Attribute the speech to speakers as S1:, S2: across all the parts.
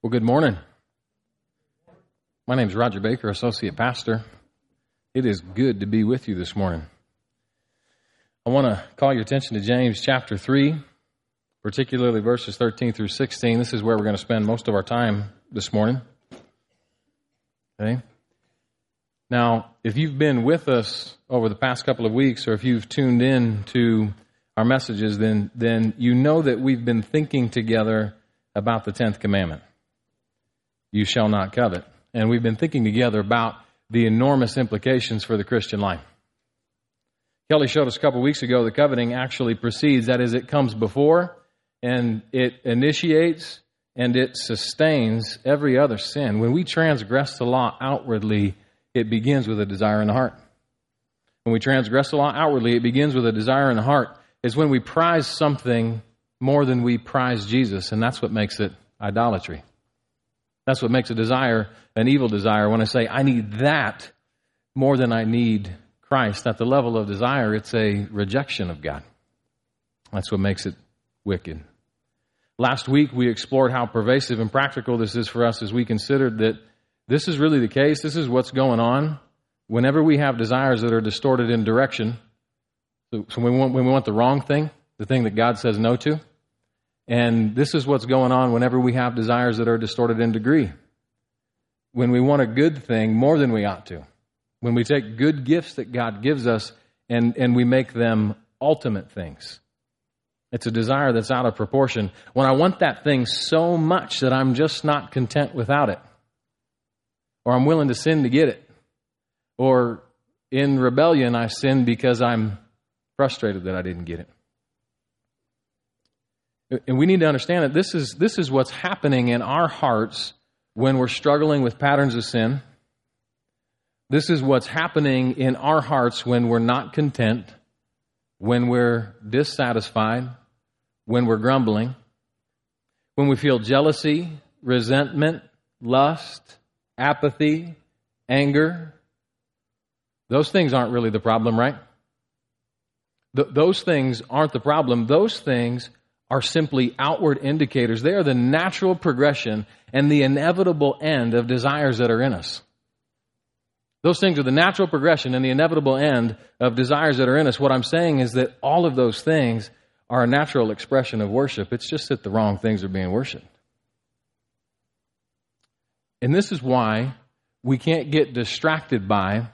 S1: Well, good morning. My name is Roger Baker, Associate Pastor. It is good to be with you this morning. I want to call your attention to James chapter 3, particularly verses 13 through 16. This is where we're going to spend most of our time this morning. Okay? Now, if you've been with us over the past couple of weeks, or if you've tuned in to our messages, then, then you know that we've been thinking together about the 10th commandment you shall not covet. And we've been thinking together about the enormous implications for the Christian life. Kelly showed us a couple weeks ago that coveting actually precedes, that is, it comes before and it initiates and it sustains every other sin. When we transgress the law outwardly, it begins with a desire in the heart. When we transgress the law outwardly, it begins with a desire in the heart. It's when we prize something more than we prize Jesus, and that's what makes it idolatry. That's what makes a desire an evil desire. When I say I need that more than I need Christ, at the level of desire, it's a rejection of God. That's what makes it wicked. Last week, we explored how pervasive and practical this is for us as we considered that this is really the case. This is what's going on. Whenever we have desires that are distorted in direction, so, when, we want, when we want the wrong thing, the thing that God says no to, and this is what's going on whenever we have desires that are distorted in degree. When we want a good thing more than we ought to. When we take good gifts that God gives us and, and we make them ultimate things. It's a desire that's out of proportion. When I want that thing so much that I'm just not content without it, or I'm willing to sin to get it, or in rebellion, I sin because I'm frustrated that I didn't get it. And we need to understand that this is, this is what's happening in our hearts when we're struggling with patterns of sin. This is what's happening in our hearts when we're not content, when we're dissatisfied, when we're grumbling, when we feel jealousy, resentment, lust, apathy, anger. Those things aren't really the problem, right? Th- those things aren't the problem. Those things are simply outward indicators. They are the natural progression and the inevitable end of desires that are in us. Those things are the natural progression and the inevitable end of desires that are in us. What I'm saying is that all of those things are a natural expression of worship. It's just that the wrong things are being worshiped. And this is why we can't get distracted by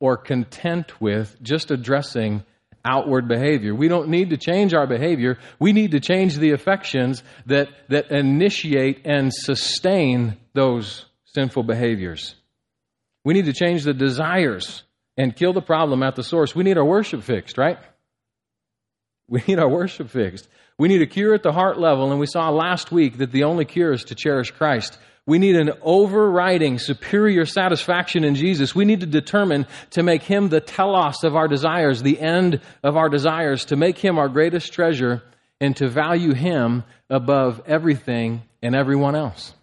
S1: or content with just addressing outward behavior. We don't need to change our behavior. We need to change the affections that, that initiate and sustain those sinful behaviors. We need to change the desires and kill the problem at the source. We need our worship fixed, right? We need our worship fixed. We need a cure at the heart level, and we saw last week that the only cure is to cherish Christ. We need an overriding superior satisfaction in Jesus. We need to determine to make Him the telos of our desires, the end of our desires, to make Him our greatest treasure, and to value Him above everything and everyone else.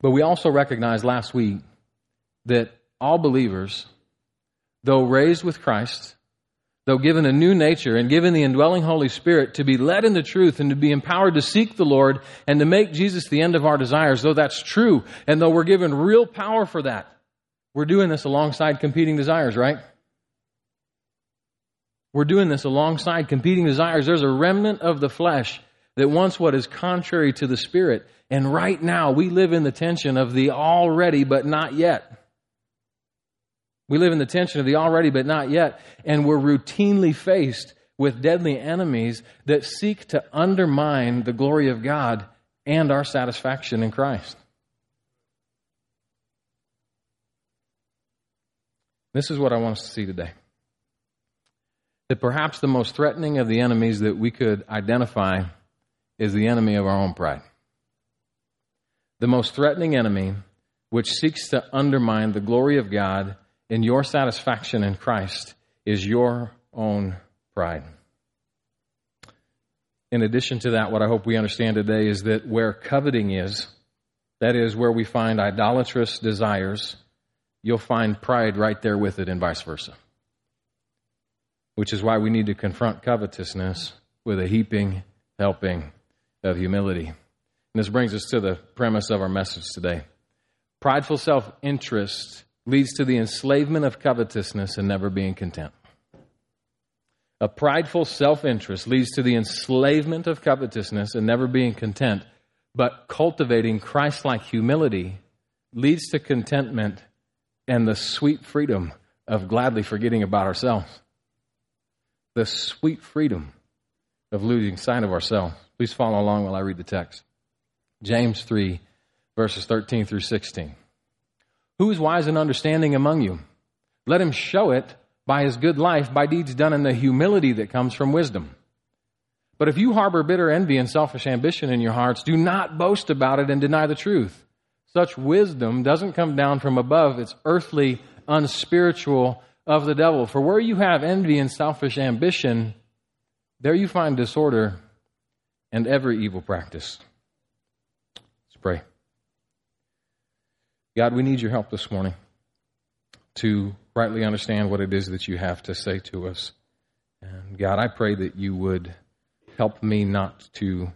S1: But we also recognized last week that all believers, though raised with Christ, though given a new nature and given the indwelling Holy Spirit to be led in the truth and to be empowered to seek the Lord and to make Jesus the end of our desires, though that's true, and though we're given real power for that, we're doing this alongside competing desires, right? We're doing this alongside competing desires. There's a remnant of the flesh that wants what is contrary to the Spirit. And right now, we live in the tension of the already but not yet. We live in the tension of the already but not yet, and we're routinely faced with deadly enemies that seek to undermine the glory of God and our satisfaction in Christ. This is what I want us to see today. That perhaps the most threatening of the enemies that we could identify is the enemy of our own pride. The most threatening enemy which seeks to undermine the glory of God in your satisfaction in Christ is your own pride. In addition to that, what I hope we understand today is that where coveting is, that is where we find idolatrous desires, you'll find pride right there with it, and vice versa. Which is why we need to confront covetousness with a heaping helping of humility. And this brings us to the premise of our message today. Prideful self interest leads to the enslavement of covetousness and never being content. A prideful self interest leads to the enslavement of covetousness and never being content, but cultivating Christ like humility leads to contentment and the sweet freedom of gladly forgetting about ourselves. The sweet freedom of losing sight of ourselves. Please follow along while I read the text. James 3, verses 13 through 16. Who is wise and understanding among you? Let him show it by his good life, by deeds done in the humility that comes from wisdom. But if you harbor bitter envy and selfish ambition in your hearts, do not boast about it and deny the truth. Such wisdom doesn't come down from above, it's earthly, unspiritual of the devil. For where you have envy and selfish ambition, there you find disorder and every evil practice. Let's pray. God, we need your help this morning to rightly understand what it is that you have to say to us. And God, I pray that you would help me not to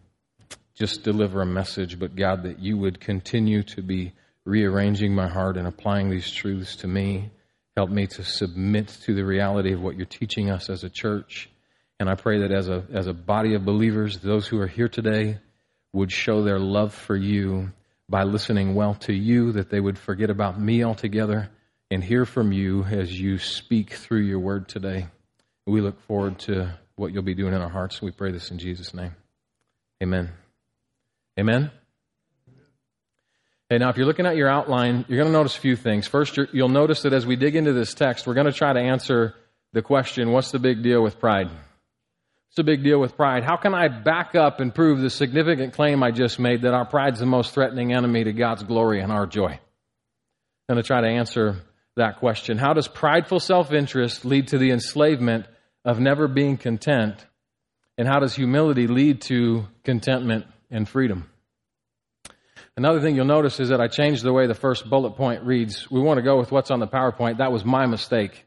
S1: just deliver a message, but God, that you would continue to be rearranging my heart and applying these truths to me. Help me to submit to the reality of what you're teaching us as a church. And I pray that as a, as a body of believers, those who are here today would show their love for you by listening well to you, that they would forget about me altogether and hear from you as you speak through your word today. We look forward to what you'll be doing in our hearts. We pray this in Jesus' name. Amen. Amen. Hey, now, if you're looking at your outline, you're going to notice a few things. First, you'll notice that as we dig into this text, we're going to try to answer the question what's the big deal with pride? What's a big deal with pride? How can I back up and prove the significant claim I just made that our pride's the most threatening enemy to God's glory and our joy? I'm going to try to answer that question. How does prideful self interest lead to the enslavement of never being content? And how does humility lead to contentment and freedom? Another thing you'll notice is that I changed the way the first bullet point reads. We want to go with what's on the PowerPoint. That was my mistake.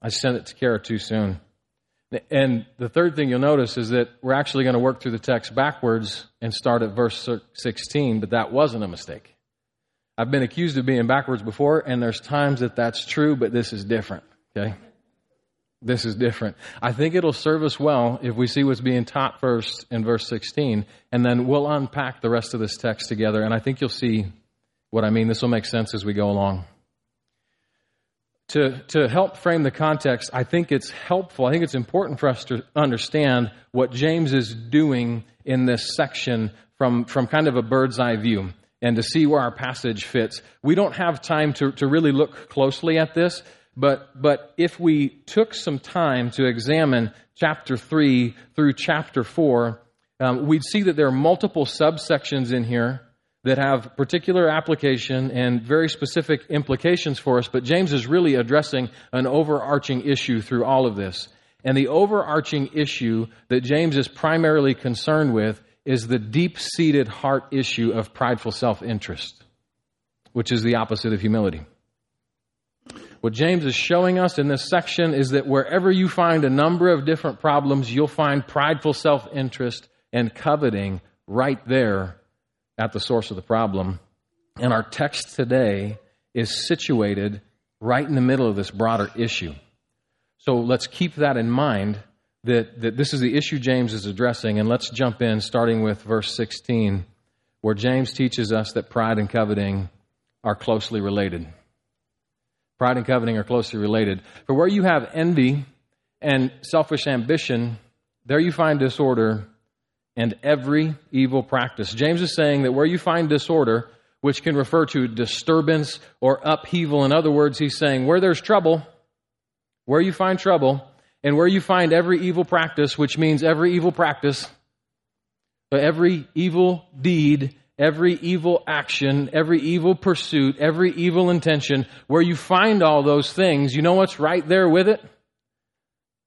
S1: I sent it to Kara too soon. And the third thing you'll notice is that we're actually going to work through the text backwards and start at verse 16, but that wasn't a mistake. I've been accused of being backwards before, and there's times that that's true, but this is different. Okay? This is different. I think it'll serve us well if we see what's being taught first in verse 16, and then we'll unpack the rest of this text together, and I think you'll see what I mean. This will make sense as we go along. To, to help frame the context, I think it's helpful, I think it's important for us to understand what James is doing in this section from, from kind of a bird's eye view and to see where our passage fits. We don't have time to, to really look closely at this, but, but if we took some time to examine chapter 3 through chapter 4, um, we'd see that there are multiple subsections in here that have particular application and very specific implications for us, but James is really addressing an overarching issue through all of this. And the overarching issue that James is primarily concerned with is the deep seated heart issue of prideful self interest, which is the opposite of humility. What James is showing us in this section is that wherever you find a number of different problems, you'll find prideful self interest and coveting right there at the source of the problem. And our text today is situated right in the middle of this broader issue. So let's keep that in mind that, that this is the issue James is addressing. And let's jump in, starting with verse 16, where James teaches us that pride and coveting are closely related. Pride and coveting are closely related. For where you have envy and selfish ambition, there you find disorder and every evil practice. James is saying that where you find disorder, which can refer to disturbance or upheaval, in other words, he's saying where there's trouble, where you find trouble, and where you find every evil practice, which means every evil practice, every evil deed, every evil action, every evil pursuit, every evil intention, where you find all those things, you know what's right there with it?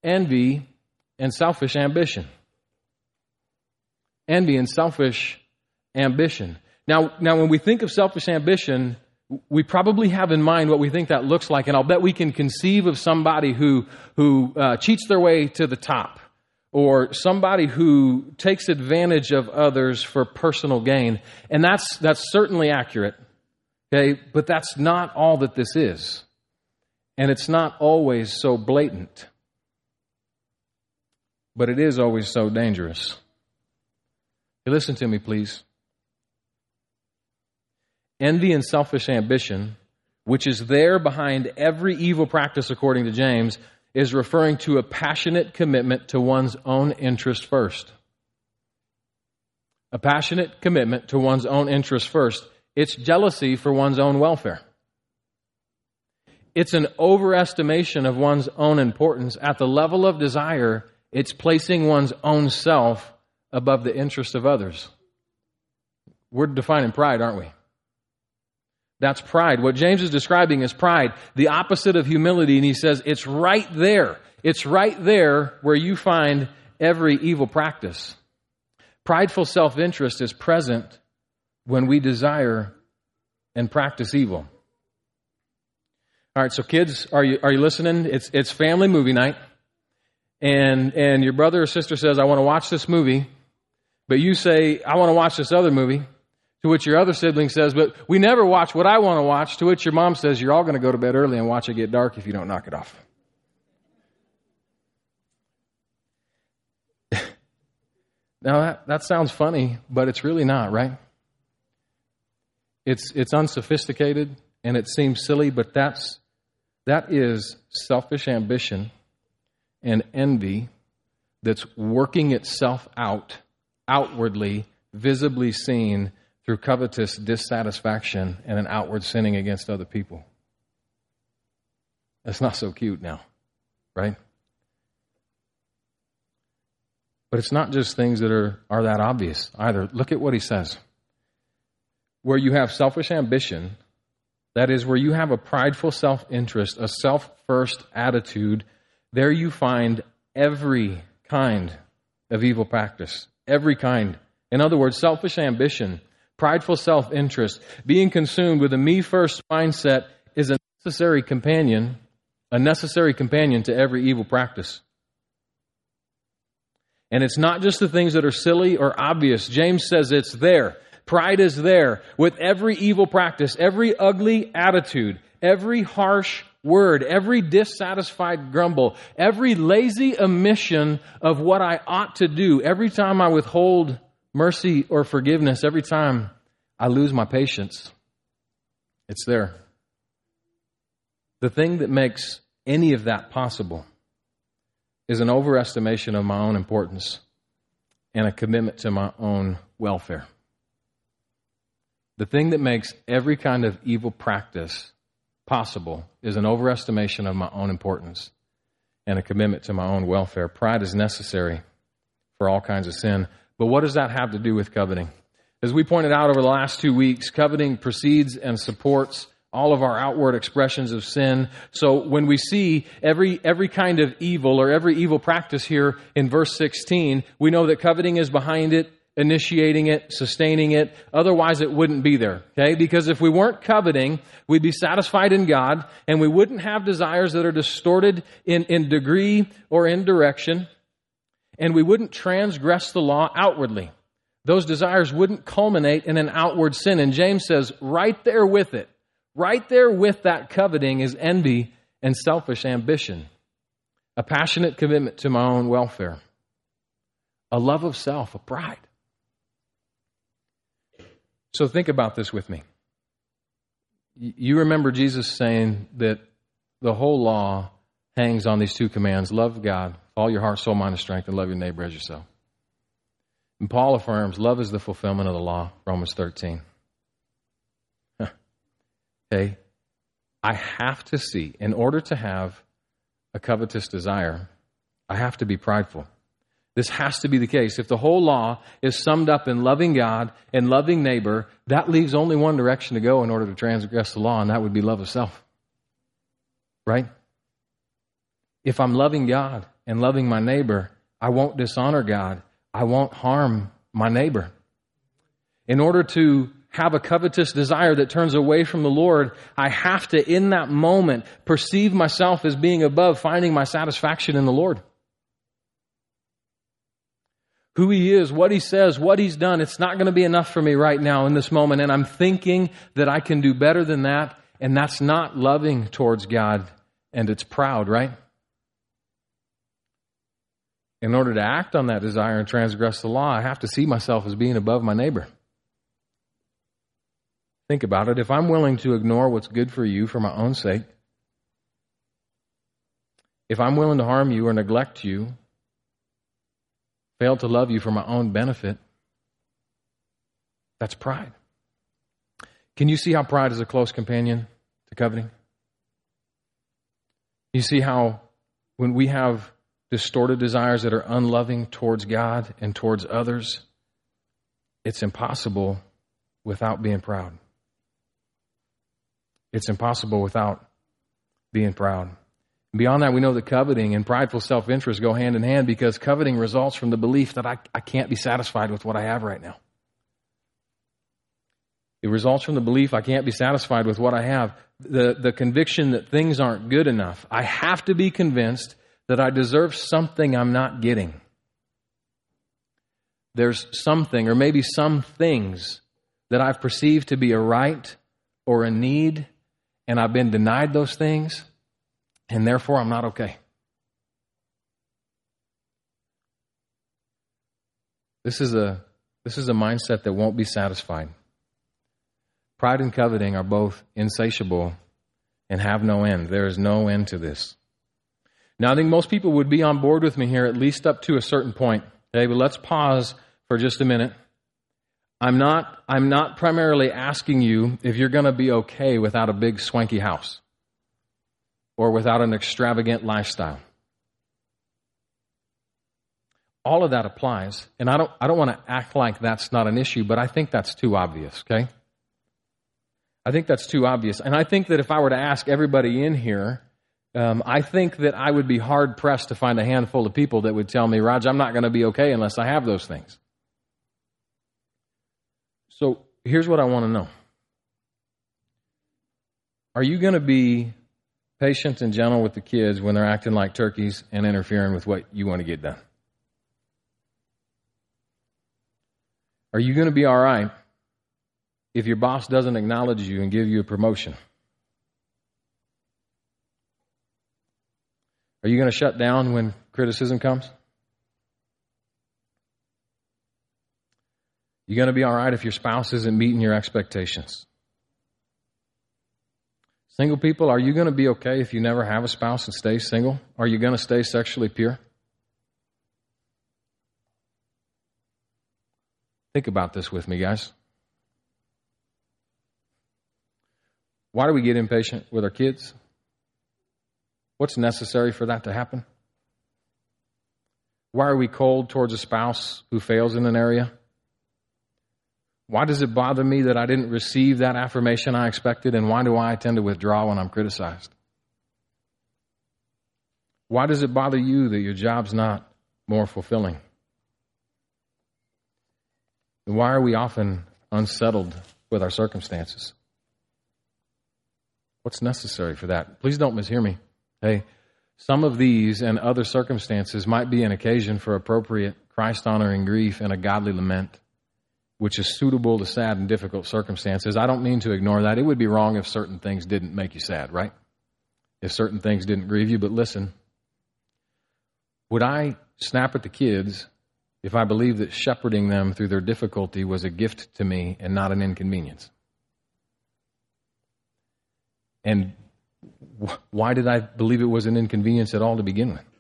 S1: Envy and selfish ambition. Envy and selfish ambition. Now, now when we think of selfish ambition, we probably have in mind what we think that looks like, and I'll bet we can conceive of somebody who, who uh, cheats their way to the top, or somebody who takes advantage of others for personal gain. And that's, that's certainly accurate. Okay, but that's not all that this is. And it's not always so blatant. But it is always so dangerous. Hey, listen to me, please. Envy and selfish ambition, which is there behind every evil practice, according to James, is referring to a passionate commitment to one's own interest first. A passionate commitment to one's own interest first. It's jealousy for one's own welfare. It's an overestimation of one's own importance. At the level of desire, it's placing one's own self above the interest of others. We're defining pride, aren't we? That's pride. What James is describing is pride, the opposite of humility, and he says it's right there. It's right there where you find every evil practice. Prideful self interest is present when we desire and practice evil. All right, so kids, are you, are you listening? It's, it's family movie night. And, and your brother or sister says, I want to watch this movie. But you say, I want to watch this other movie. To which your other sibling says, But we never watch what I want to watch. To which your mom says, You're all going to go to bed early and watch it get dark if you don't knock it off. now, that, that sounds funny, but it's really not, right? It's, it's unsophisticated and it seems silly, but that's, that is selfish ambition and envy that's working itself out outwardly, visibly seen through covetous dissatisfaction and an outward sinning against other people. That's not so cute now, right? But it's not just things that are, are that obvious either. Look at what he says. Where you have selfish ambition, that is, where you have a prideful self interest, a self first attitude, there you find every kind of evil practice. Every kind. In other words, selfish ambition prideful self interest, being consumed with a me first mindset is a necessary companion, a necessary companion to every evil practice. And it's not just the things that are silly or obvious. James says it's there. Pride is there with every evil practice, every ugly attitude, every harsh word, every dissatisfied grumble, every lazy omission of what I ought to do, every time I withhold mercy or forgiveness every time I lose my patience. It's there. The thing that makes any of that possible is an overestimation of my own importance and a commitment to my own welfare. The thing that makes every kind of evil practice possible is an overestimation of my own importance and a commitment to my own welfare. Pride is necessary for all kinds of sin. But what does that have to do with coveting? As we pointed out over the last two weeks, coveting precedes and supports all of our outward expressions of sin. So when we see every, every kind of evil or every evil practice here in verse 16, we know that coveting is behind it, initiating it, sustaining it. Otherwise, it wouldn't be there. Okay? Because if we weren't coveting, we'd be satisfied in God and we wouldn't have desires that are distorted in, in degree or in direction and we wouldn't transgress the law outwardly. Those desires wouldn't culminate in an outward sin. And James says, right there with it, right there with that coveting is envy and selfish ambition, a passionate commitment to my own welfare, a love of self, a pride. So think about this with me. You remember Jesus saying that the whole law hangs on these two commands love God all your heart, soul, mind, and strength, and love your neighbor as yourself. And Paul affirms love is the fulfillment of the law, Romans 13. okay? I have to see, in order to have a covetous desire, I have to be prideful. This has to be the case. If the whole law is summed up in loving God and loving neighbor, that leaves only one direction to go in order to transgress the law, and that would be love of self. Right? If I'm loving God and loving my neighbor, I won't dishonor God. I won't harm my neighbor. In order to have a covetous desire that turns away from the Lord, I have to, in that moment, perceive myself as being above, finding my satisfaction in the Lord. Who he is, what he says, what he's done. It's not going to be enough for me right now in this moment. And I'm thinking that I can do better than that. And that's not loving towards God. And it's proud, right? In order to act on that desire and transgress the law, I have to see myself as being above my neighbor. Think about it. If I'm willing to ignore what's good for you for my own sake, if I'm willing to harm you or neglect you fail to love you for my own benefit, that's pride. Can you see how pride is a close companion to coveting? You see how when we have distorted desires that are unloving towards God and towards others, it's impossible without being proud. It's impossible without being proud. Beyond that, we know that coveting and prideful self interest go hand in hand because coveting results from the belief that I, I can't be satisfied with what I have right now. It results from the belief I can't be satisfied with what I have. The, the conviction that things aren't good enough. I have to be convinced that I deserve something I'm not getting. There's something, or maybe some things, that I've perceived to be a right or a need, and I've been denied those things and therefore I'm not okay. This is a this is a mindset that won't be satisfied. Pride and coveting are both insatiable and have no end. There is no end to this. Now, I think most people would be on board with me here, at least up to a certain point. Okay, but let's pause for just a minute. I'm not, I'm not primarily asking you if you're going to be okay without a big swanky house or without an extravagant lifestyle. All of that applies. And I don't, I don't want to act like that's not an issue, but I think that's too obvious, okay? I think that's too obvious. And I think that if I were to ask everybody in here, um, I think that I would be hard pressed to find a handful of people that would tell me, Raj, I'm not going to be okay unless I have those things. So here's what I want to know Are you going to be patient and gentle with the kids when they're acting like turkeys and interfering with what you want to get done? Are you going to be all right if your boss doesn't acknowledge you and give you a promotion? Are you going to shut down when criticism comes? You going to be all right if your spouse isn't meeting your expectations? Single people, are you going to be okay if you never have a spouse and stay single? Are you going to stay sexually pure? Think about this with me, guys. Why do we get impatient with our kids? What's necessary for that to happen? Why are we cold towards a spouse who fails in an area? Why does it bother me that I didn't receive that affirmation I expected? And why do I tend to withdraw when I'm criticized? Why does it bother you that your job's not more fulfilling? Why are we often unsettled with our circumstances? What's necessary for that? Please don't mishear me. Hey, some of these and other circumstances might be an occasion for appropriate Christ honoring grief and a godly lament which is suitable to sad and difficult circumstances. I don't mean to ignore that. It would be wrong if certain things didn't make you sad, right? If certain things didn't grieve you, but listen. Would I snap at the kids if I believed that shepherding them through their difficulty was a gift to me and not an inconvenience? And why did I believe it was an inconvenience at all to begin with?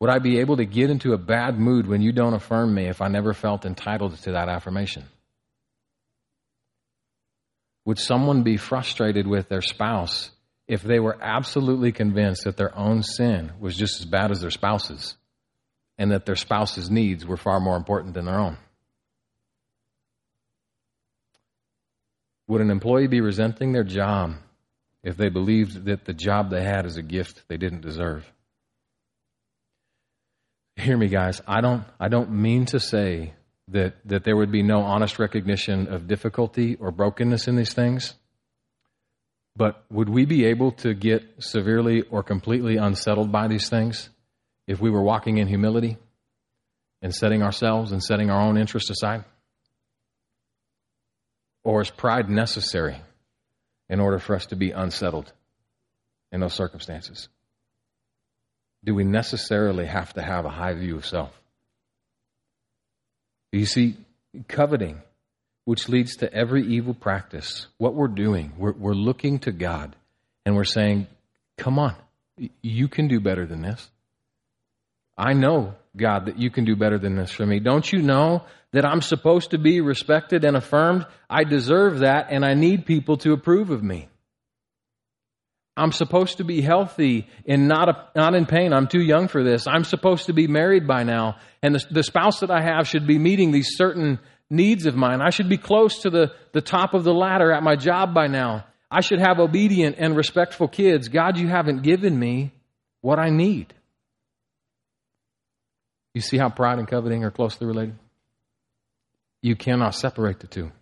S1: Would I be able to get into a bad mood when you don't affirm me if I never felt entitled to that affirmation? Would someone be frustrated with their spouse if they were absolutely convinced that their own sin was just as bad as their spouse's and that their spouse's needs were far more important than their own? Would an employee be resenting their job if they believed that the job they had is a gift they didn't deserve? Hear me guys i don't i don't mean to say that that there would be no honest recognition of difficulty or brokenness in these things but would we be able to get severely or completely unsettled by these things if we were walking in humility and setting ourselves and setting our own interests aside? Or is pride necessary in order for us to be unsettled in those circumstances? Do we necessarily have to have a high view of self? You see, coveting, which leads to every evil practice, what we're doing, we're, we're looking to God and we're saying, Come on, you can do better than this. I know, God, that you can do better than this for me. Don't you know that I'm supposed to be respected and affirmed? I deserve that, and I need people to approve of me. I'm supposed to be healthy and not, a, not in pain. I'm too young for this. I'm supposed to be married by now. And the, the spouse that I have should be meeting these certain needs of mine. I should be close to the, the top of the ladder at my job by now. I should have obedient and respectful kids. God, you haven't given me what I need. You see how pride and coveting are closely related? You cannot separate the two.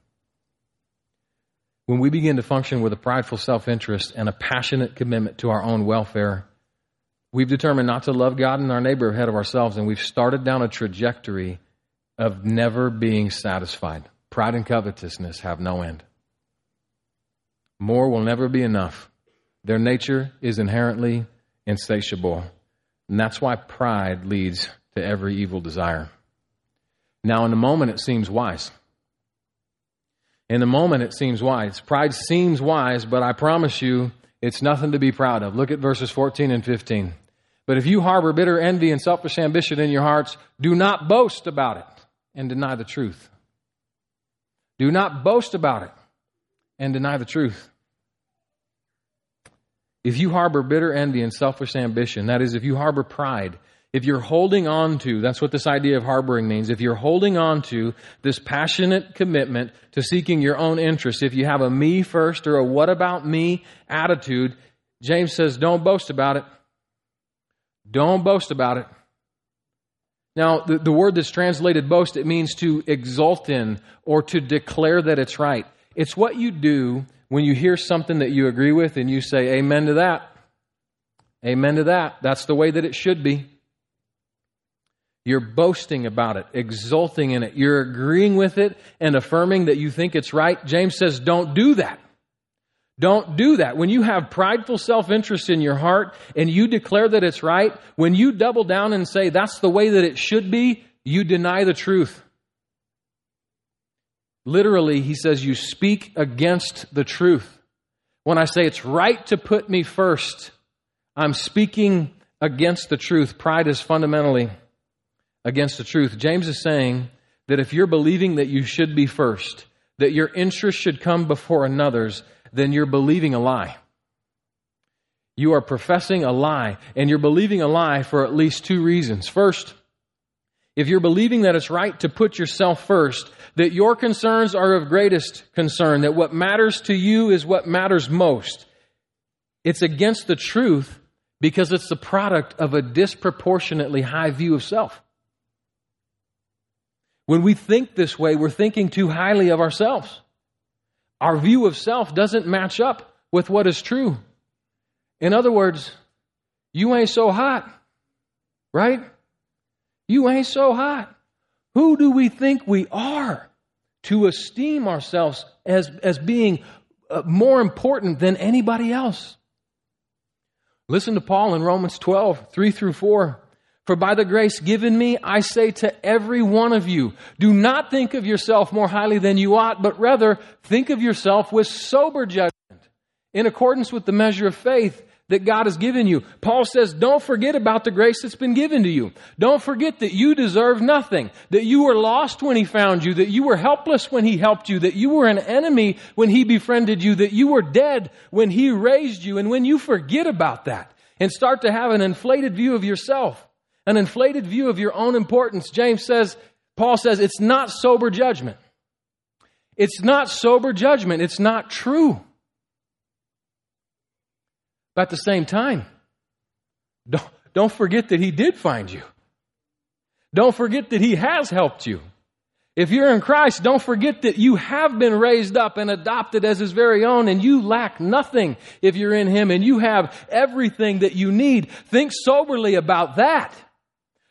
S1: When we begin to function with a prideful self interest and a passionate commitment to our own welfare, we've determined not to love God and our neighbor ahead of ourselves, and we've started down a trajectory of never being satisfied. Pride and covetousness have no end. More will never be enough. Their nature is inherently insatiable. And that's why pride leads to every evil desire. Now, in the moment, it seems wise. In the moment, it seems wise. Pride seems wise, but I promise you, it's nothing to be proud of. Look at verses 14 and 15. But if you harbor bitter envy and selfish ambition in your hearts, do not boast about it and deny the truth. Do not boast about it and deny the truth. If you harbor bitter envy and selfish ambition, that is, if you harbor pride, if you're holding on to, that's what this idea of harboring means, if you're holding on to this passionate commitment to seeking your own interests, if you have a me first or a what about me attitude, James says, don't boast about it. Don't boast about it. Now, the, the word that's translated boast, it means to exult in or to declare that it's right. It's what you do when you hear something that you agree with and you say, Amen to that. Amen to that. That's the way that it should be. You're boasting about it, exulting in it. You're agreeing with it and affirming that you think it's right. James says, don't do that. Don't do that. When you have prideful self interest in your heart and you declare that it's right, when you double down and say that's the way that it should be, you deny the truth. Literally, he says, you speak against the truth. When I say it's right to put me first, I'm speaking against the truth. Pride is fundamentally against the truth. James is saying that if you're believing that you should be first, that your interest should come before another's, then you're believing a lie. You are professing a lie, and you're believing a lie for at least two reasons. First, if you're believing that it's right to put yourself first, that your concerns are of greatest concern, that what matters to you is what matters most, it's against the truth because it's the product of a disproportionately high view of self. When we think this way, we're thinking too highly of ourselves. Our view of self doesn't match up with what is true. In other words, you ain't so hot, right? You ain't so hot. Who do we think we are to esteem ourselves as, as being uh, more important than anybody else? Listen to Paul in Romans 12, 3 through 4. For by the grace given me, I say to every one of you, do not think of yourself more highly than you ought, but rather think of yourself with sober judgment, in accordance with the measure of faith that God has given you. Paul says, don't forget about the grace that's been given to you. Don't forget that you deserve nothing, that you were lost when he found you, that you were helpless when he helped you, that you were an enemy when he befriended you, that you were dead when he raised you. And when you forget about that and start to have an inflated view of yourself, an inflated view of your own importance. James says, Paul says, it's not sober judgment. It's not sober judgment. It's not true. But at the same time, don't, don't forget that He did find you. Don't forget that He has helped you. If you're in Christ, don't forget that you have been raised up and adopted as His very own and you lack nothing if you're in Him and you have everything that you need. Think soberly about that.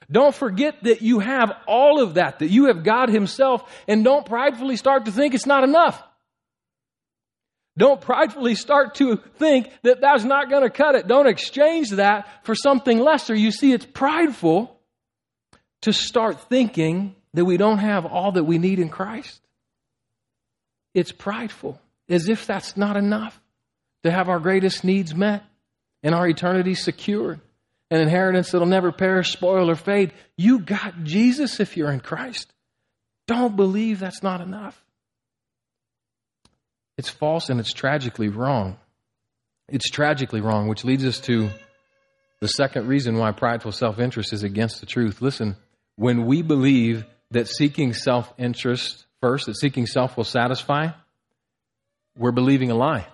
S1: Don't forget that you have all of that, that you have God Himself, and don't pridefully start to think it's not enough. Don't pridefully start to think that that's not going to cut it. Don't exchange that for something lesser. You see, it's prideful to start thinking that we don't have all that we need in Christ. It's prideful, as if that's not enough to have our greatest needs met and our eternity secured, an inheritance that'll never perish, spoil, or fade. You got Jesus if you're in Christ. Don't believe that's not enough. It's false and it's tragically wrong. It's tragically wrong, which leads us to the second reason why prideful self interest is against the truth. Listen, when we believe that seeking self interest first, that seeking self will satisfy, we're believing a lie.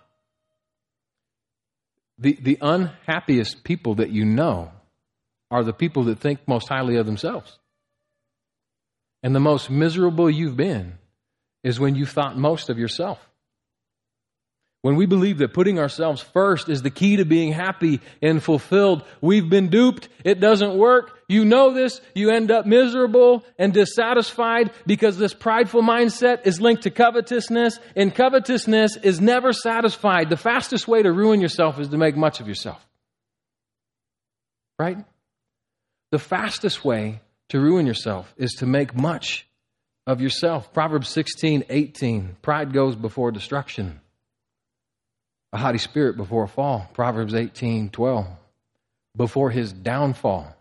S1: The, the unhappiest people that you know are the people that think most highly of themselves. And the most miserable you've been is when you thought most of yourself. When we believe that putting ourselves first is the key to being happy and fulfilled, we've been duped. It doesn't work. You know this. You end up miserable and dissatisfied because this prideful mindset is linked to covetousness, and covetousness is never satisfied. The fastest way to ruin yourself is to make much of yourself. Right? The fastest way to ruin yourself is to make much of yourself. Proverbs 16, 18. Pride goes before destruction a haughty spirit before a fall. Proverbs 18 12. Before his downfall,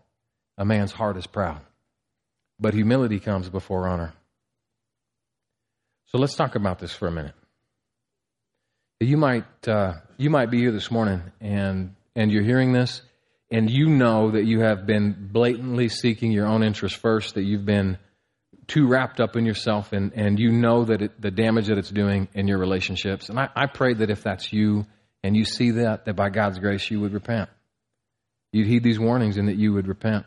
S1: a man's heart is proud, but humility comes before honor. So let's talk about this for a minute. You might uh, you might be here this morning and and you're hearing this and you know that you have been blatantly seeking your own interest first, that you've been too wrapped up in yourself and, and you know that it, the damage that it's doing in your relationships. And I, I pray that if that's you and you see that, that by God's grace you would repent. You'd heed these warnings and that you would repent.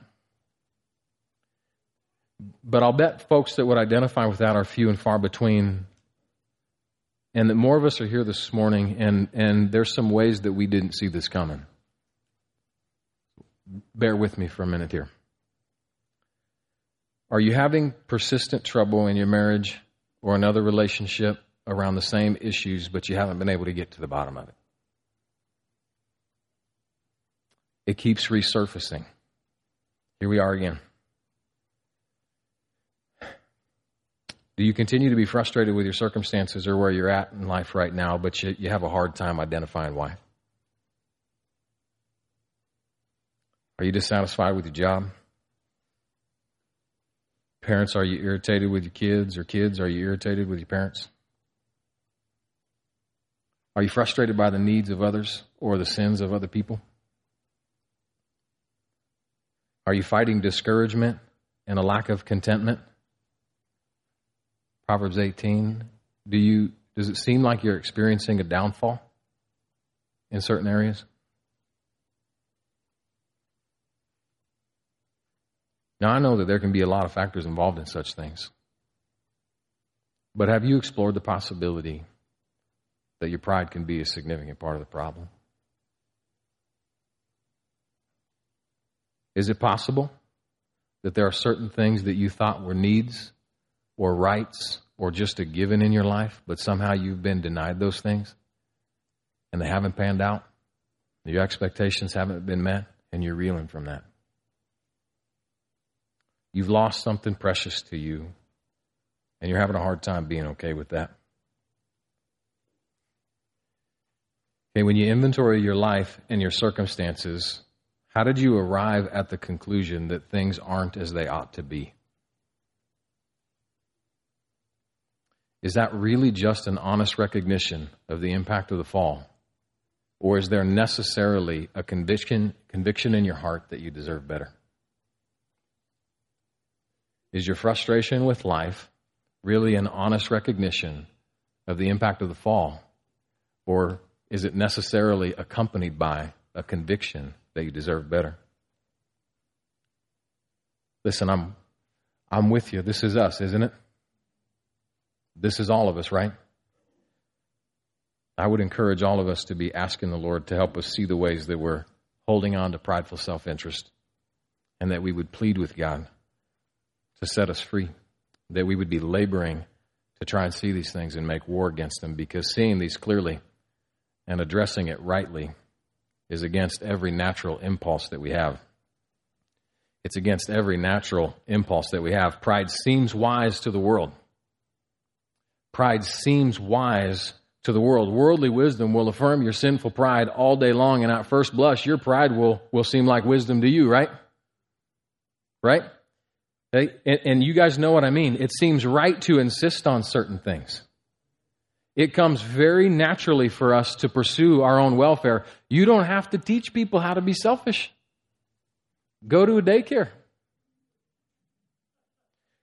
S1: But I'll bet folks that would identify with that are few and far between. And that more of us are here this morning, and, and there's some ways that we didn't see this coming. Bear with me for a minute here. Are you having persistent trouble in your marriage or another relationship around the same issues, but you haven't been able to get to the bottom of it? It keeps resurfacing. Here we are again. Do you continue to be frustrated with your circumstances or where you're at in life right now, but you, you have a hard time identifying why? Are you dissatisfied with your job? Parents, are you irritated with your kids? Or kids, are you irritated with your parents? Are you frustrated by the needs of others or the sins of other people? Are you fighting discouragement and a lack of contentment? Proverbs 18. Do you, does it seem like you're experiencing a downfall in certain areas? Now, I know that there can be a lot of factors involved in such things. But have you explored the possibility that your pride can be a significant part of the problem? Is it possible that there are certain things that you thought were needs or rights or just a given in your life, but somehow you've been denied those things and they haven't panned out? Your expectations haven't been met and you're reeling from that. You've lost something precious to you, and you're having a hard time being okay with that. Okay, when you inventory your life and your circumstances, how did you arrive at the conclusion that things aren't as they ought to be? Is that really just an honest recognition of the impact of the fall? Or is there necessarily a conviction, conviction in your heart that you deserve better? Is your frustration with life really an honest recognition of the impact of the fall? Or is it necessarily accompanied by a conviction that you deserve better? Listen, I'm, I'm with you. This is us, isn't it? This is all of us, right? I would encourage all of us to be asking the Lord to help us see the ways that we're holding on to prideful self interest and that we would plead with God to set us free, that we would be laboring to try and see these things and make war against them because seeing these clearly and addressing it rightly is against every natural impulse that we have. It's against every natural impulse that we have. Pride seems wise to the world. Pride seems wise to the world. Worldly wisdom will affirm your sinful pride all day long, and at first blush, your pride will, will seem like wisdom to you, right? Right? And, and you guys know what I mean. It seems right to insist on certain things. It comes very naturally for us to pursue our own welfare. You don't have to teach people how to be selfish. Go to a daycare.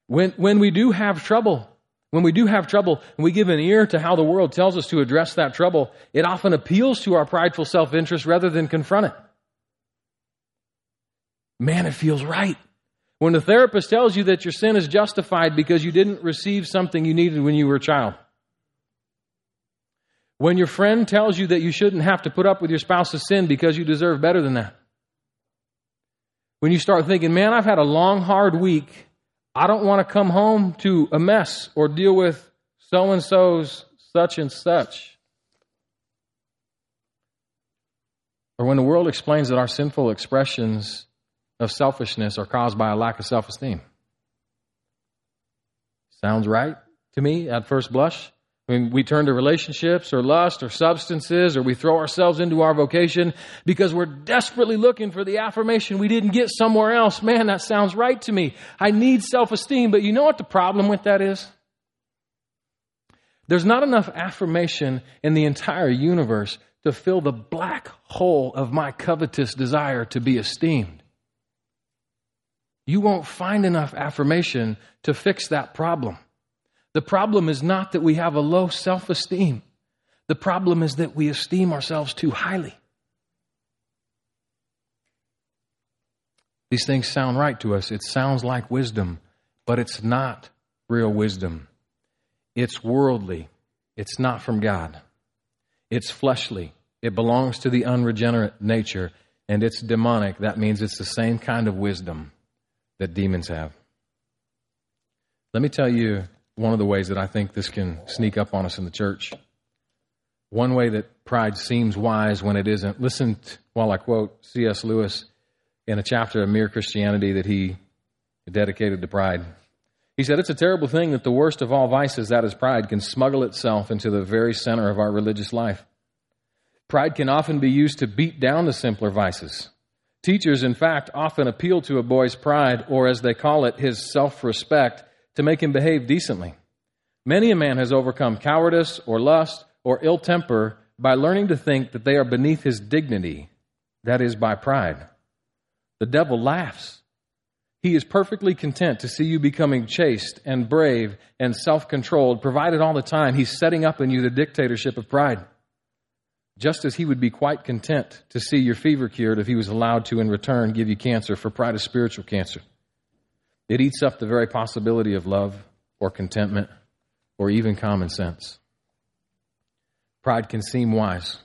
S1: When, when we do have trouble, when we do have trouble and we give an ear to how the world tells us to address that trouble, it often appeals to our prideful self interest rather than confront it. Man, it feels right. When the therapist tells you that your sin is justified because you didn't receive something you needed when you were a child. When your friend tells you that you shouldn't have to put up with your spouse's sin because you deserve better than that. When you start thinking, man, I've had a long, hard week I don't want to come home to a mess or deal with so and so's such and such. Or when the world explains that our sinful expressions of selfishness are caused by a lack of self esteem. Sounds right to me at first blush. I mean, we turn to relationships or lust or substances, or we throw ourselves into our vocation because we're desperately looking for the affirmation we didn't get somewhere else. Man, that sounds right to me. I need self esteem, but you know what the problem with that is? There's not enough affirmation in the entire universe to fill the black hole of my covetous desire to be esteemed. You won't find enough affirmation to fix that problem. The problem is not that we have a low self esteem, the problem is that we esteem ourselves too highly. These things sound right to us. It sounds like wisdom, but it's not real wisdom. It's worldly. It's not from God. It's fleshly. It belongs to the unregenerate nature, and it's demonic. That means it's the same kind of wisdom that demons have. Let me tell you one of the ways that I think this can sneak up on us in the church. One way that pride seems wise when it isn't. Listen to, while I quote C.S. Lewis in a chapter of Mere Christianity that he dedicated to pride. He said, It's a terrible thing that the worst of all vices, that is pride, can smuggle itself into the very center of our religious life. Pride can often be used to beat down the simpler vices. Teachers, in fact, often appeal to a boy's pride, or as they call it, his self respect, to make him behave decently. Many a man has overcome cowardice or lust or ill temper by learning to think that they are beneath his dignity, that is, by pride. The devil laughs. He is perfectly content to see you becoming chaste and brave and self controlled, provided all the time he's setting up in you the dictatorship of pride. Just as he would be quite content to see your fever cured if he was allowed to, in return, give you cancer, for pride is spiritual cancer. It eats up the very possibility of love or contentment or even common sense. Pride can seem wise,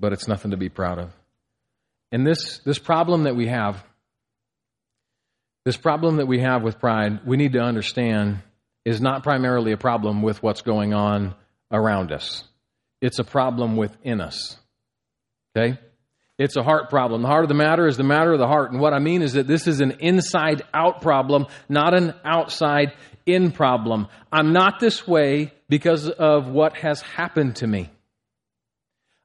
S1: but it's nothing to be proud of. And this, this problem that we have, this problem that we have with pride, we need to understand is not primarily a problem with what's going on around us. It's a problem within us. Okay? It's a heart problem. The heart of the matter is the matter of the heart. And what I mean is that this is an inside out problem, not an outside in problem. I'm not this way because of what has happened to me.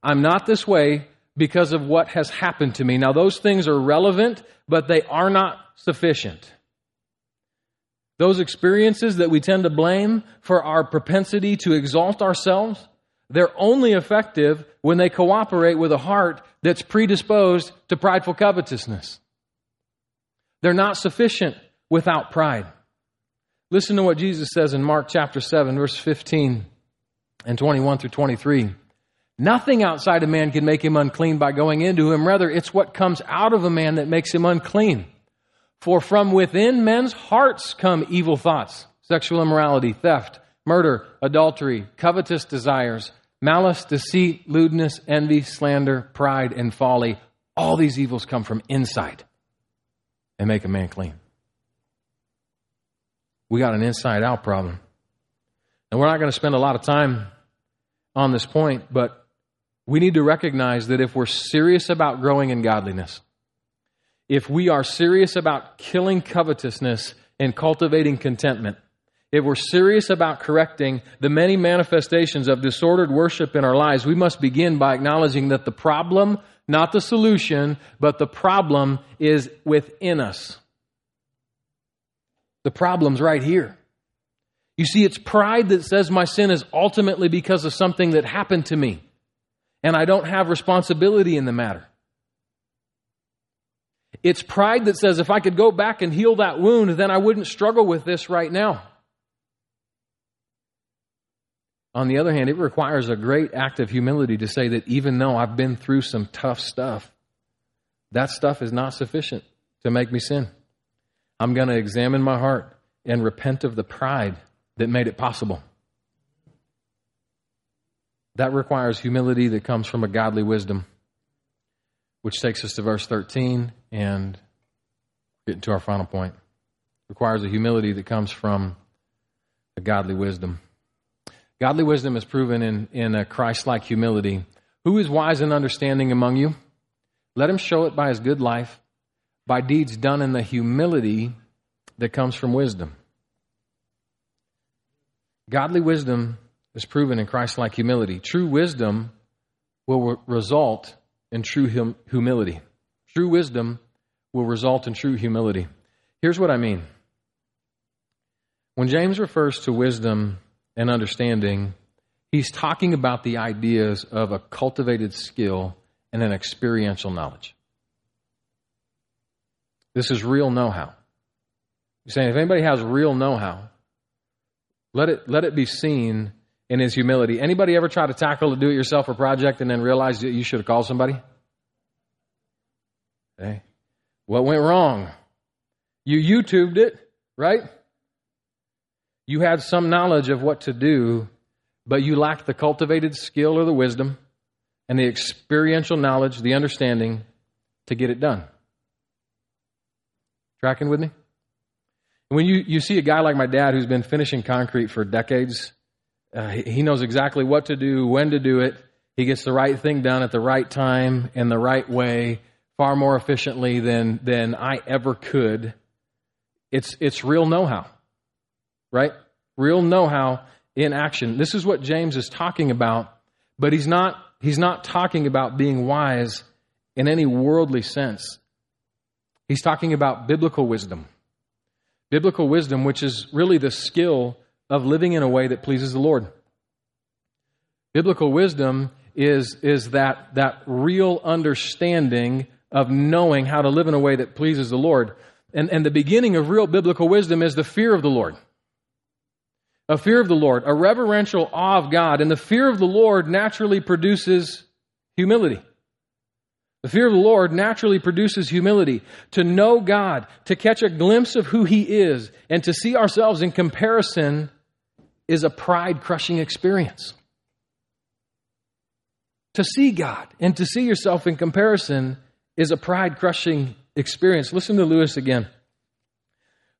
S1: I'm not this way because of what has happened to me. Now, those things are relevant, but they are not sufficient. Those experiences that we tend to blame for our propensity to exalt ourselves, they're only effective when they cooperate with a heart that's predisposed to prideful covetousness. They're not sufficient without pride. Listen to what Jesus says in Mark chapter 7, verse 15 and 21 through 23. Nothing outside a man can make him unclean by going into him. Rather, it's what comes out of a man that makes him unclean. For from within men's hearts come evil thoughts, sexual immorality, theft, murder, adultery, covetous desires malice, deceit, lewdness, envy, slander, pride, and folly. All these evils come from inside and make a man clean. We got an inside out problem. And we're not going to spend a lot of time on this point, but we need to recognize that if we're serious about growing in godliness, if we are serious about killing covetousness and cultivating contentment, if we're serious about correcting the many manifestations of disordered worship in our lives, we must begin by acknowledging that the problem, not the solution, but the problem is within us. The problem's right here. You see, it's pride that says my sin is ultimately because of something that happened to me, and I don't have responsibility in the matter. It's pride that says if I could go back and heal that wound, then I wouldn't struggle with this right now. On the other hand, it requires a great act of humility to say that even though I've been through some tough stuff, that stuff is not sufficient to make me sin. I'm going to examine my heart and repent of the pride that made it possible. That requires humility that comes from a godly wisdom, which takes us to verse 13 and getting to our final point. Requires a humility that comes from a godly wisdom. Godly wisdom is proven in, in a Christ like humility. Who is wise and understanding among you? Let him show it by his good life, by deeds done in the humility that comes from wisdom. Godly wisdom is proven in Christ like humility. True wisdom will re- result in true hum- humility. True wisdom will result in true humility. Here's what I mean. When James refers to wisdom and understanding, he's talking about the ideas of a cultivated skill and an experiential knowledge. This is real know how. He's saying if anybody has real know how, let it, let it be seen in his humility. Anybody ever try to tackle a do it yourself or project and then realize that you should have called somebody? Okay. What went wrong? You YouTubed it, right? You had some knowledge of what to do, but you lacked the cultivated skill or the wisdom and the experiential knowledge, the understanding to get it done. Tracking with me? When you, you see a guy like my dad who's been finishing concrete for decades, uh, he knows exactly what to do, when to do it. He gets the right thing done at the right time in the right way, far more efficiently than, than I ever could. It's, it's real know how right? Real know how in action. This is what James is talking about, but he's not, he's not talking about being wise in any worldly sense. He's talking about biblical wisdom. Biblical wisdom, which is really the skill of living in a way that pleases the Lord. Biblical wisdom is, is that, that real understanding of knowing how to live in a way that pleases the Lord. And, and the beginning of real biblical wisdom is the fear of the Lord a fear of the Lord, a reverential awe of God. And the fear of the Lord naturally produces humility. The fear of the Lord naturally produces humility. To know God, to catch a glimpse of who He is, and to see ourselves in comparison is a pride crushing experience. To see God and to see yourself in comparison is a pride crushing experience. Listen to Lewis again.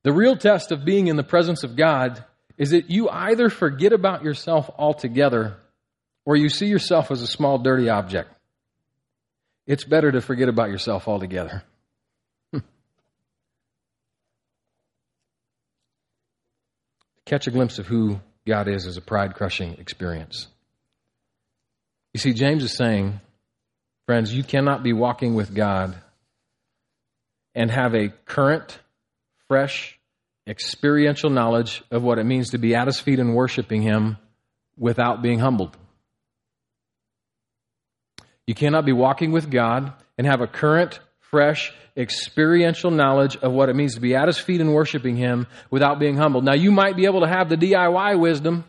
S1: The real test of being in the presence of God is that you either forget about yourself altogether or you see yourself as a small, dirty object. It's better to forget about yourself altogether. Catch a glimpse of who God is is a pride crushing experience. You see, James is saying, friends, you cannot be walking with God and have a current, fresh, experiential knowledge of what it means to be at his feet and worshiping him without being humbled. You cannot be walking with God and have a current, fresh, experiential knowledge of what it means to be at his feet and worshiping him without being humbled. Now, you might be able to have the DIY wisdom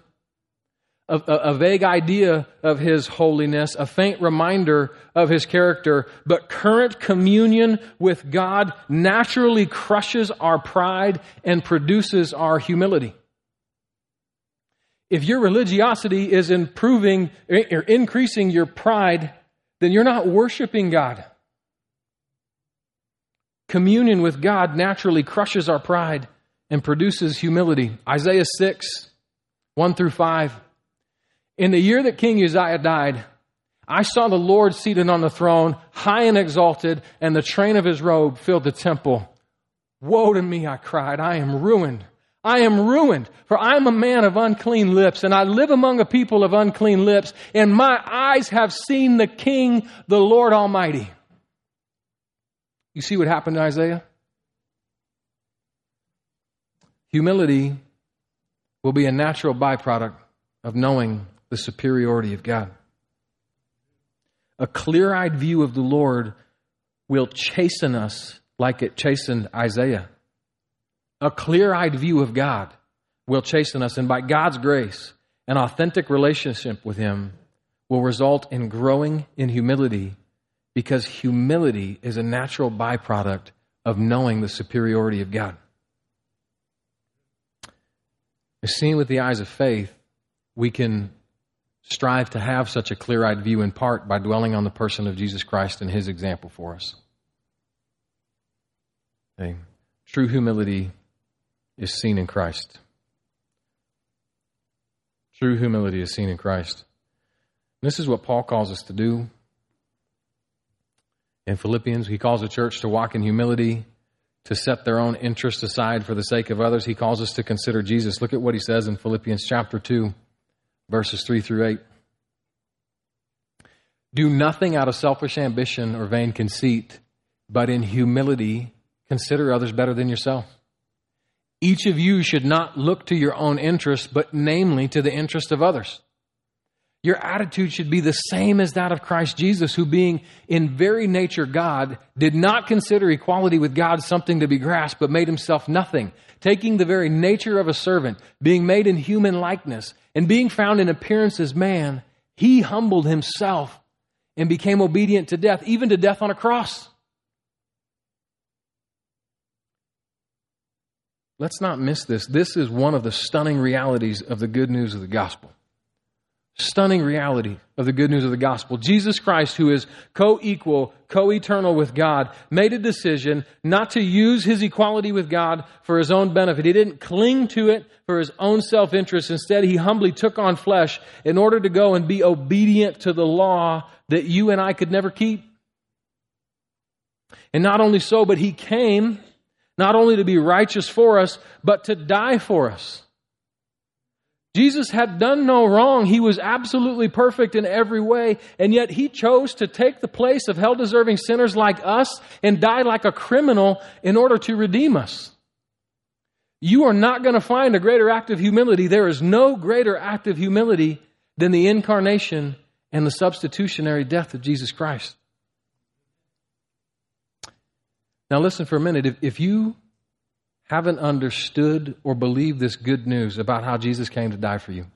S1: a, a, a, vague idea of his holiness, a faint reminder of his character, but current communion with God naturally crushes our pride and produces our humility. If your religiosity is improving or increasing your pride, then you're not worshiping God. Communion with God naturally crushes our pride and produces humility. Isaiah 6, 1 through 5. In the year that King Uzziah died, I saw the Lord seated on the throne, high and exalted, and the train of his robe filled the temple. Woe to me, I cried, I am ruined. I am ruined, for I am a man of unclean lips, and I live among a people of unclean lips, and my eyes have seen the King, the Lord Almighty. You see what happened to Isaiah? Humility will be a natural byproduct of knowing the superiority of God. A clear eyed view of the Lord will chasten us like it chastened Isaiah. A clear eyed view of God will chasten us, and by God's grace, an authentic relationship with Him will result in growing in humility because humility is a natural byproduct of knowing the superiority of God. Seen with the eyes of faith, we can strive to have such a clear eyed view in part by dwelling on the person of Jesus Christ and his example for us. Okay. True humility is seen in Christ. True humility is seen in Christ. This is what Paul calls us to do. In Philippians, he calls the church to walk in humility, to set their own interests aside for the sake of others. He calls us to consider Jesus. Look at what he says in Philippians chapter 2 verses 3 through 8. Do nothing out of selfish ambition or vain conceit, but in humility consider others better than yourself. Each of you should not look to your own interests, but namely to the interest of others. Your attitude should be the same as that of Christ Jesus, who, being in very nature God, did not consider equality with God something to be grasped, but made himself nothing, taking the very nature of a servant, being made in human likeness, and being found in appearance as man, he humbled himself and became obedient to death, even to death on a cross. Let's not miss this. This is one of the stunning realities of the good news of the gospel stunning reality of the good news of the gospel. Jesus Christ, who is co equal, co eternal with God, made a decision not to use his equality with God for his own benefit. He didn't cling to it for his own self interest. Instead, he humbly took on flesh in order to go and be obedient to the law that you and I could never keep. And not only so, but he came not only to be righteous for us, but to die for us. Jesus had done no wrong. He was absolutely perfect in every way, and yet he chose to take the place of hell deserving sinners like us and die like a criminal in order to redeem us. You are not going to find a greater act of humility. There is no greater act of humility than the incarnation and the substitutionary death of Jesus Christ. Now, listen for a minute. If, if you haven't understood or believed this good news about how Jesus came to die for you.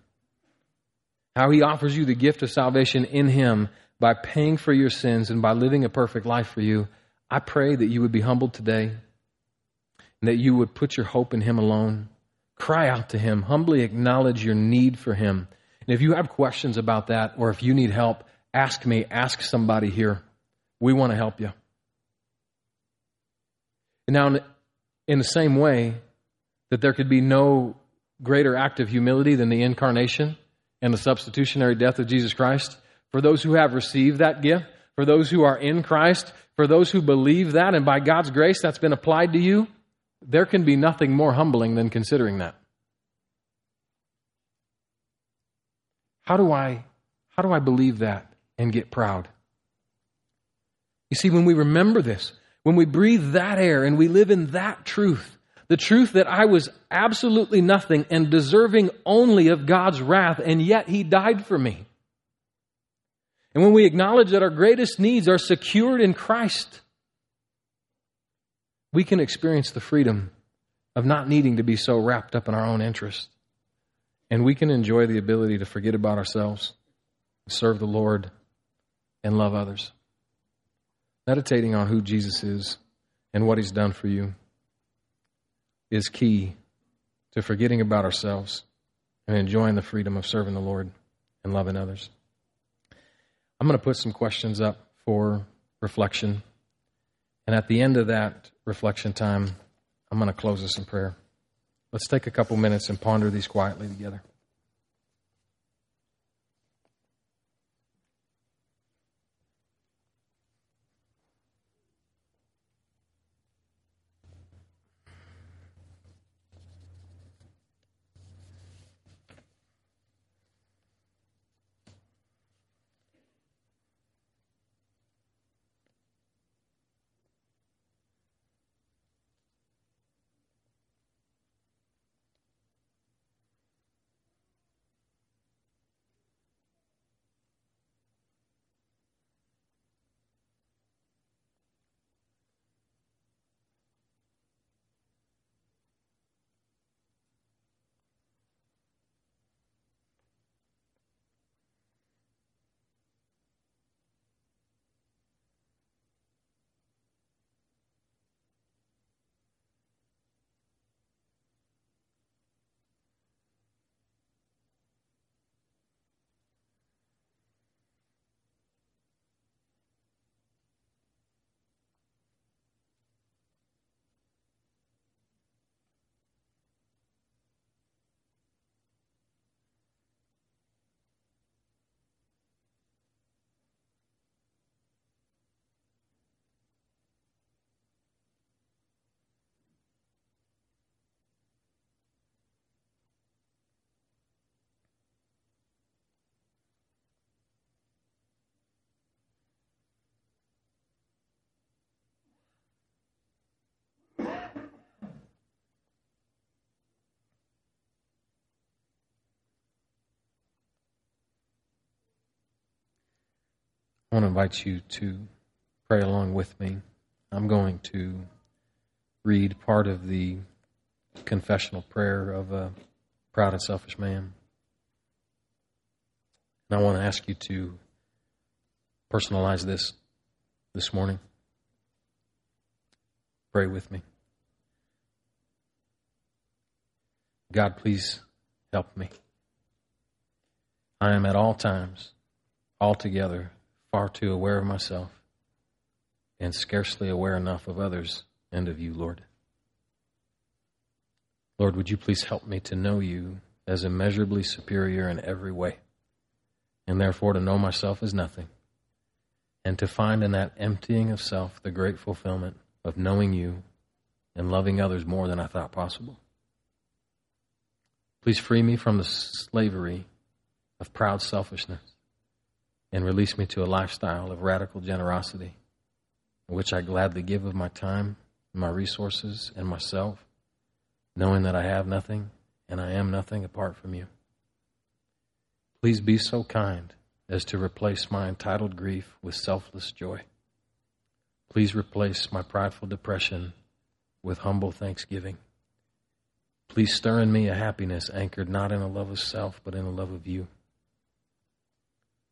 S1: How he offers you the gift of salvation in him by paying for your sins and by living a perfect life for you. I pray that you would be humbled today and that you would put your hope in him alone. Cry out to him, humbly acknowledge your need for him. And if you have questions about that or if you need help, ask me, ask somebody here. We want to help you. Now, in the same way that there could be no greater act of humility than the incarnation and the substitutionary death of Jesus Christ, for those who have received that gift, for those who are in Christ, for those who believe that, and by God's grace that's been applied to you, there can be nothing more humbling than considering that. How do I how do I believe that and get proud? You see, when we remember this, when we breathe that air and we live in that truth, the truth that I was absolutely nothing and deserving only of God's wrath, and yet He died for me. And when we acknowledge that our greatest needs are secured in Christ, we can experience the freedom of not needing to be so wrapped up in our own interest. And we can enjoy the ability to forget about ourselves, serve the Lord, and love others meditating on who Jesus is and what he's done for you is key to forgetting about ourselves and enjoying the freedom of serving the Lord and loving others. I'm going to put some questions up for reflection. And at the end of that reflection time, I'm going to close this in prayer. Let's take a couple minutes and ponder these quietly together. I want to invite you to pray along with me. I'm going to read part of the confessional prayer of a proud and selfish man. And I want to ask you to personalize this this morning. Pray with me. God, please help me. I am at all times altogether far too aware of myself and scarcely aware enough of others and of you, Lord. Lord, would you please help me to know you as immeasurably superior in every way, and therefore to know myself as nothing, and to find in that emptying of self the great fulfillment of knowing you and loving others more than I thought possible. Please free me from the slavery of proud selfishness and release me to a lifestyle of radical generosity, in which I gladly give of my time, my resources, and myself, knowing that I have nothing and I am nothing apart from you. Please be so kind as to replace my entitled grief with selfless joy. Please replace my prideful depression with humble thanksgiving. Please stir in me a happiness anchored not in a love of self, but in a love of you.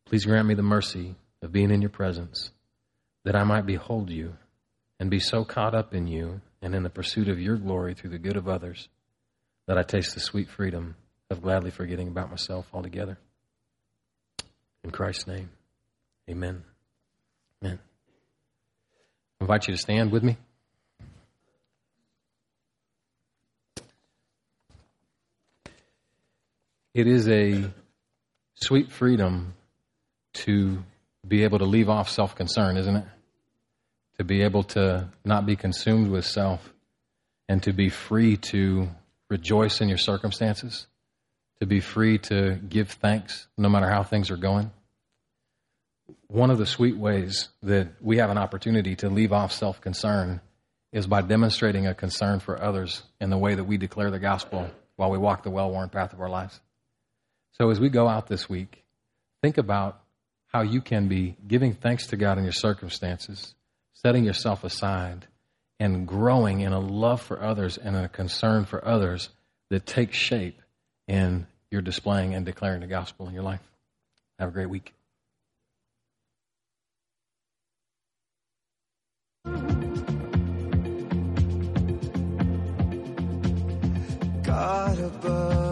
S1: Please grant me the mercy of being in your presence, that I might behold you and be so caught up in you and in the pursuit of your glory through the good of others that I taste the sweet freedom of gladly forgetting about myself altogether. In Christ's name, amen. Amen. I invite you to stand with me. It is a sweet freedom to be able to leave off self concern, isn't it? To be able to not be consumed with self and to be free to rejoice in your circumstances, to be free to give thanks no matter how things are going. One of the sweet ways that we have an opportunity to leave off self concern is by demonstrating a concern for others in the way that we declare the gospel while we walk the well worn path of our lives. So as we go out this week, think about how you can be giving thanks to God in your circumstances, setting yourself aside, and growing in a love for others and a concern for others that takes shape in your displaying and declaring the gospel in your life. Have a great week.
S2: God above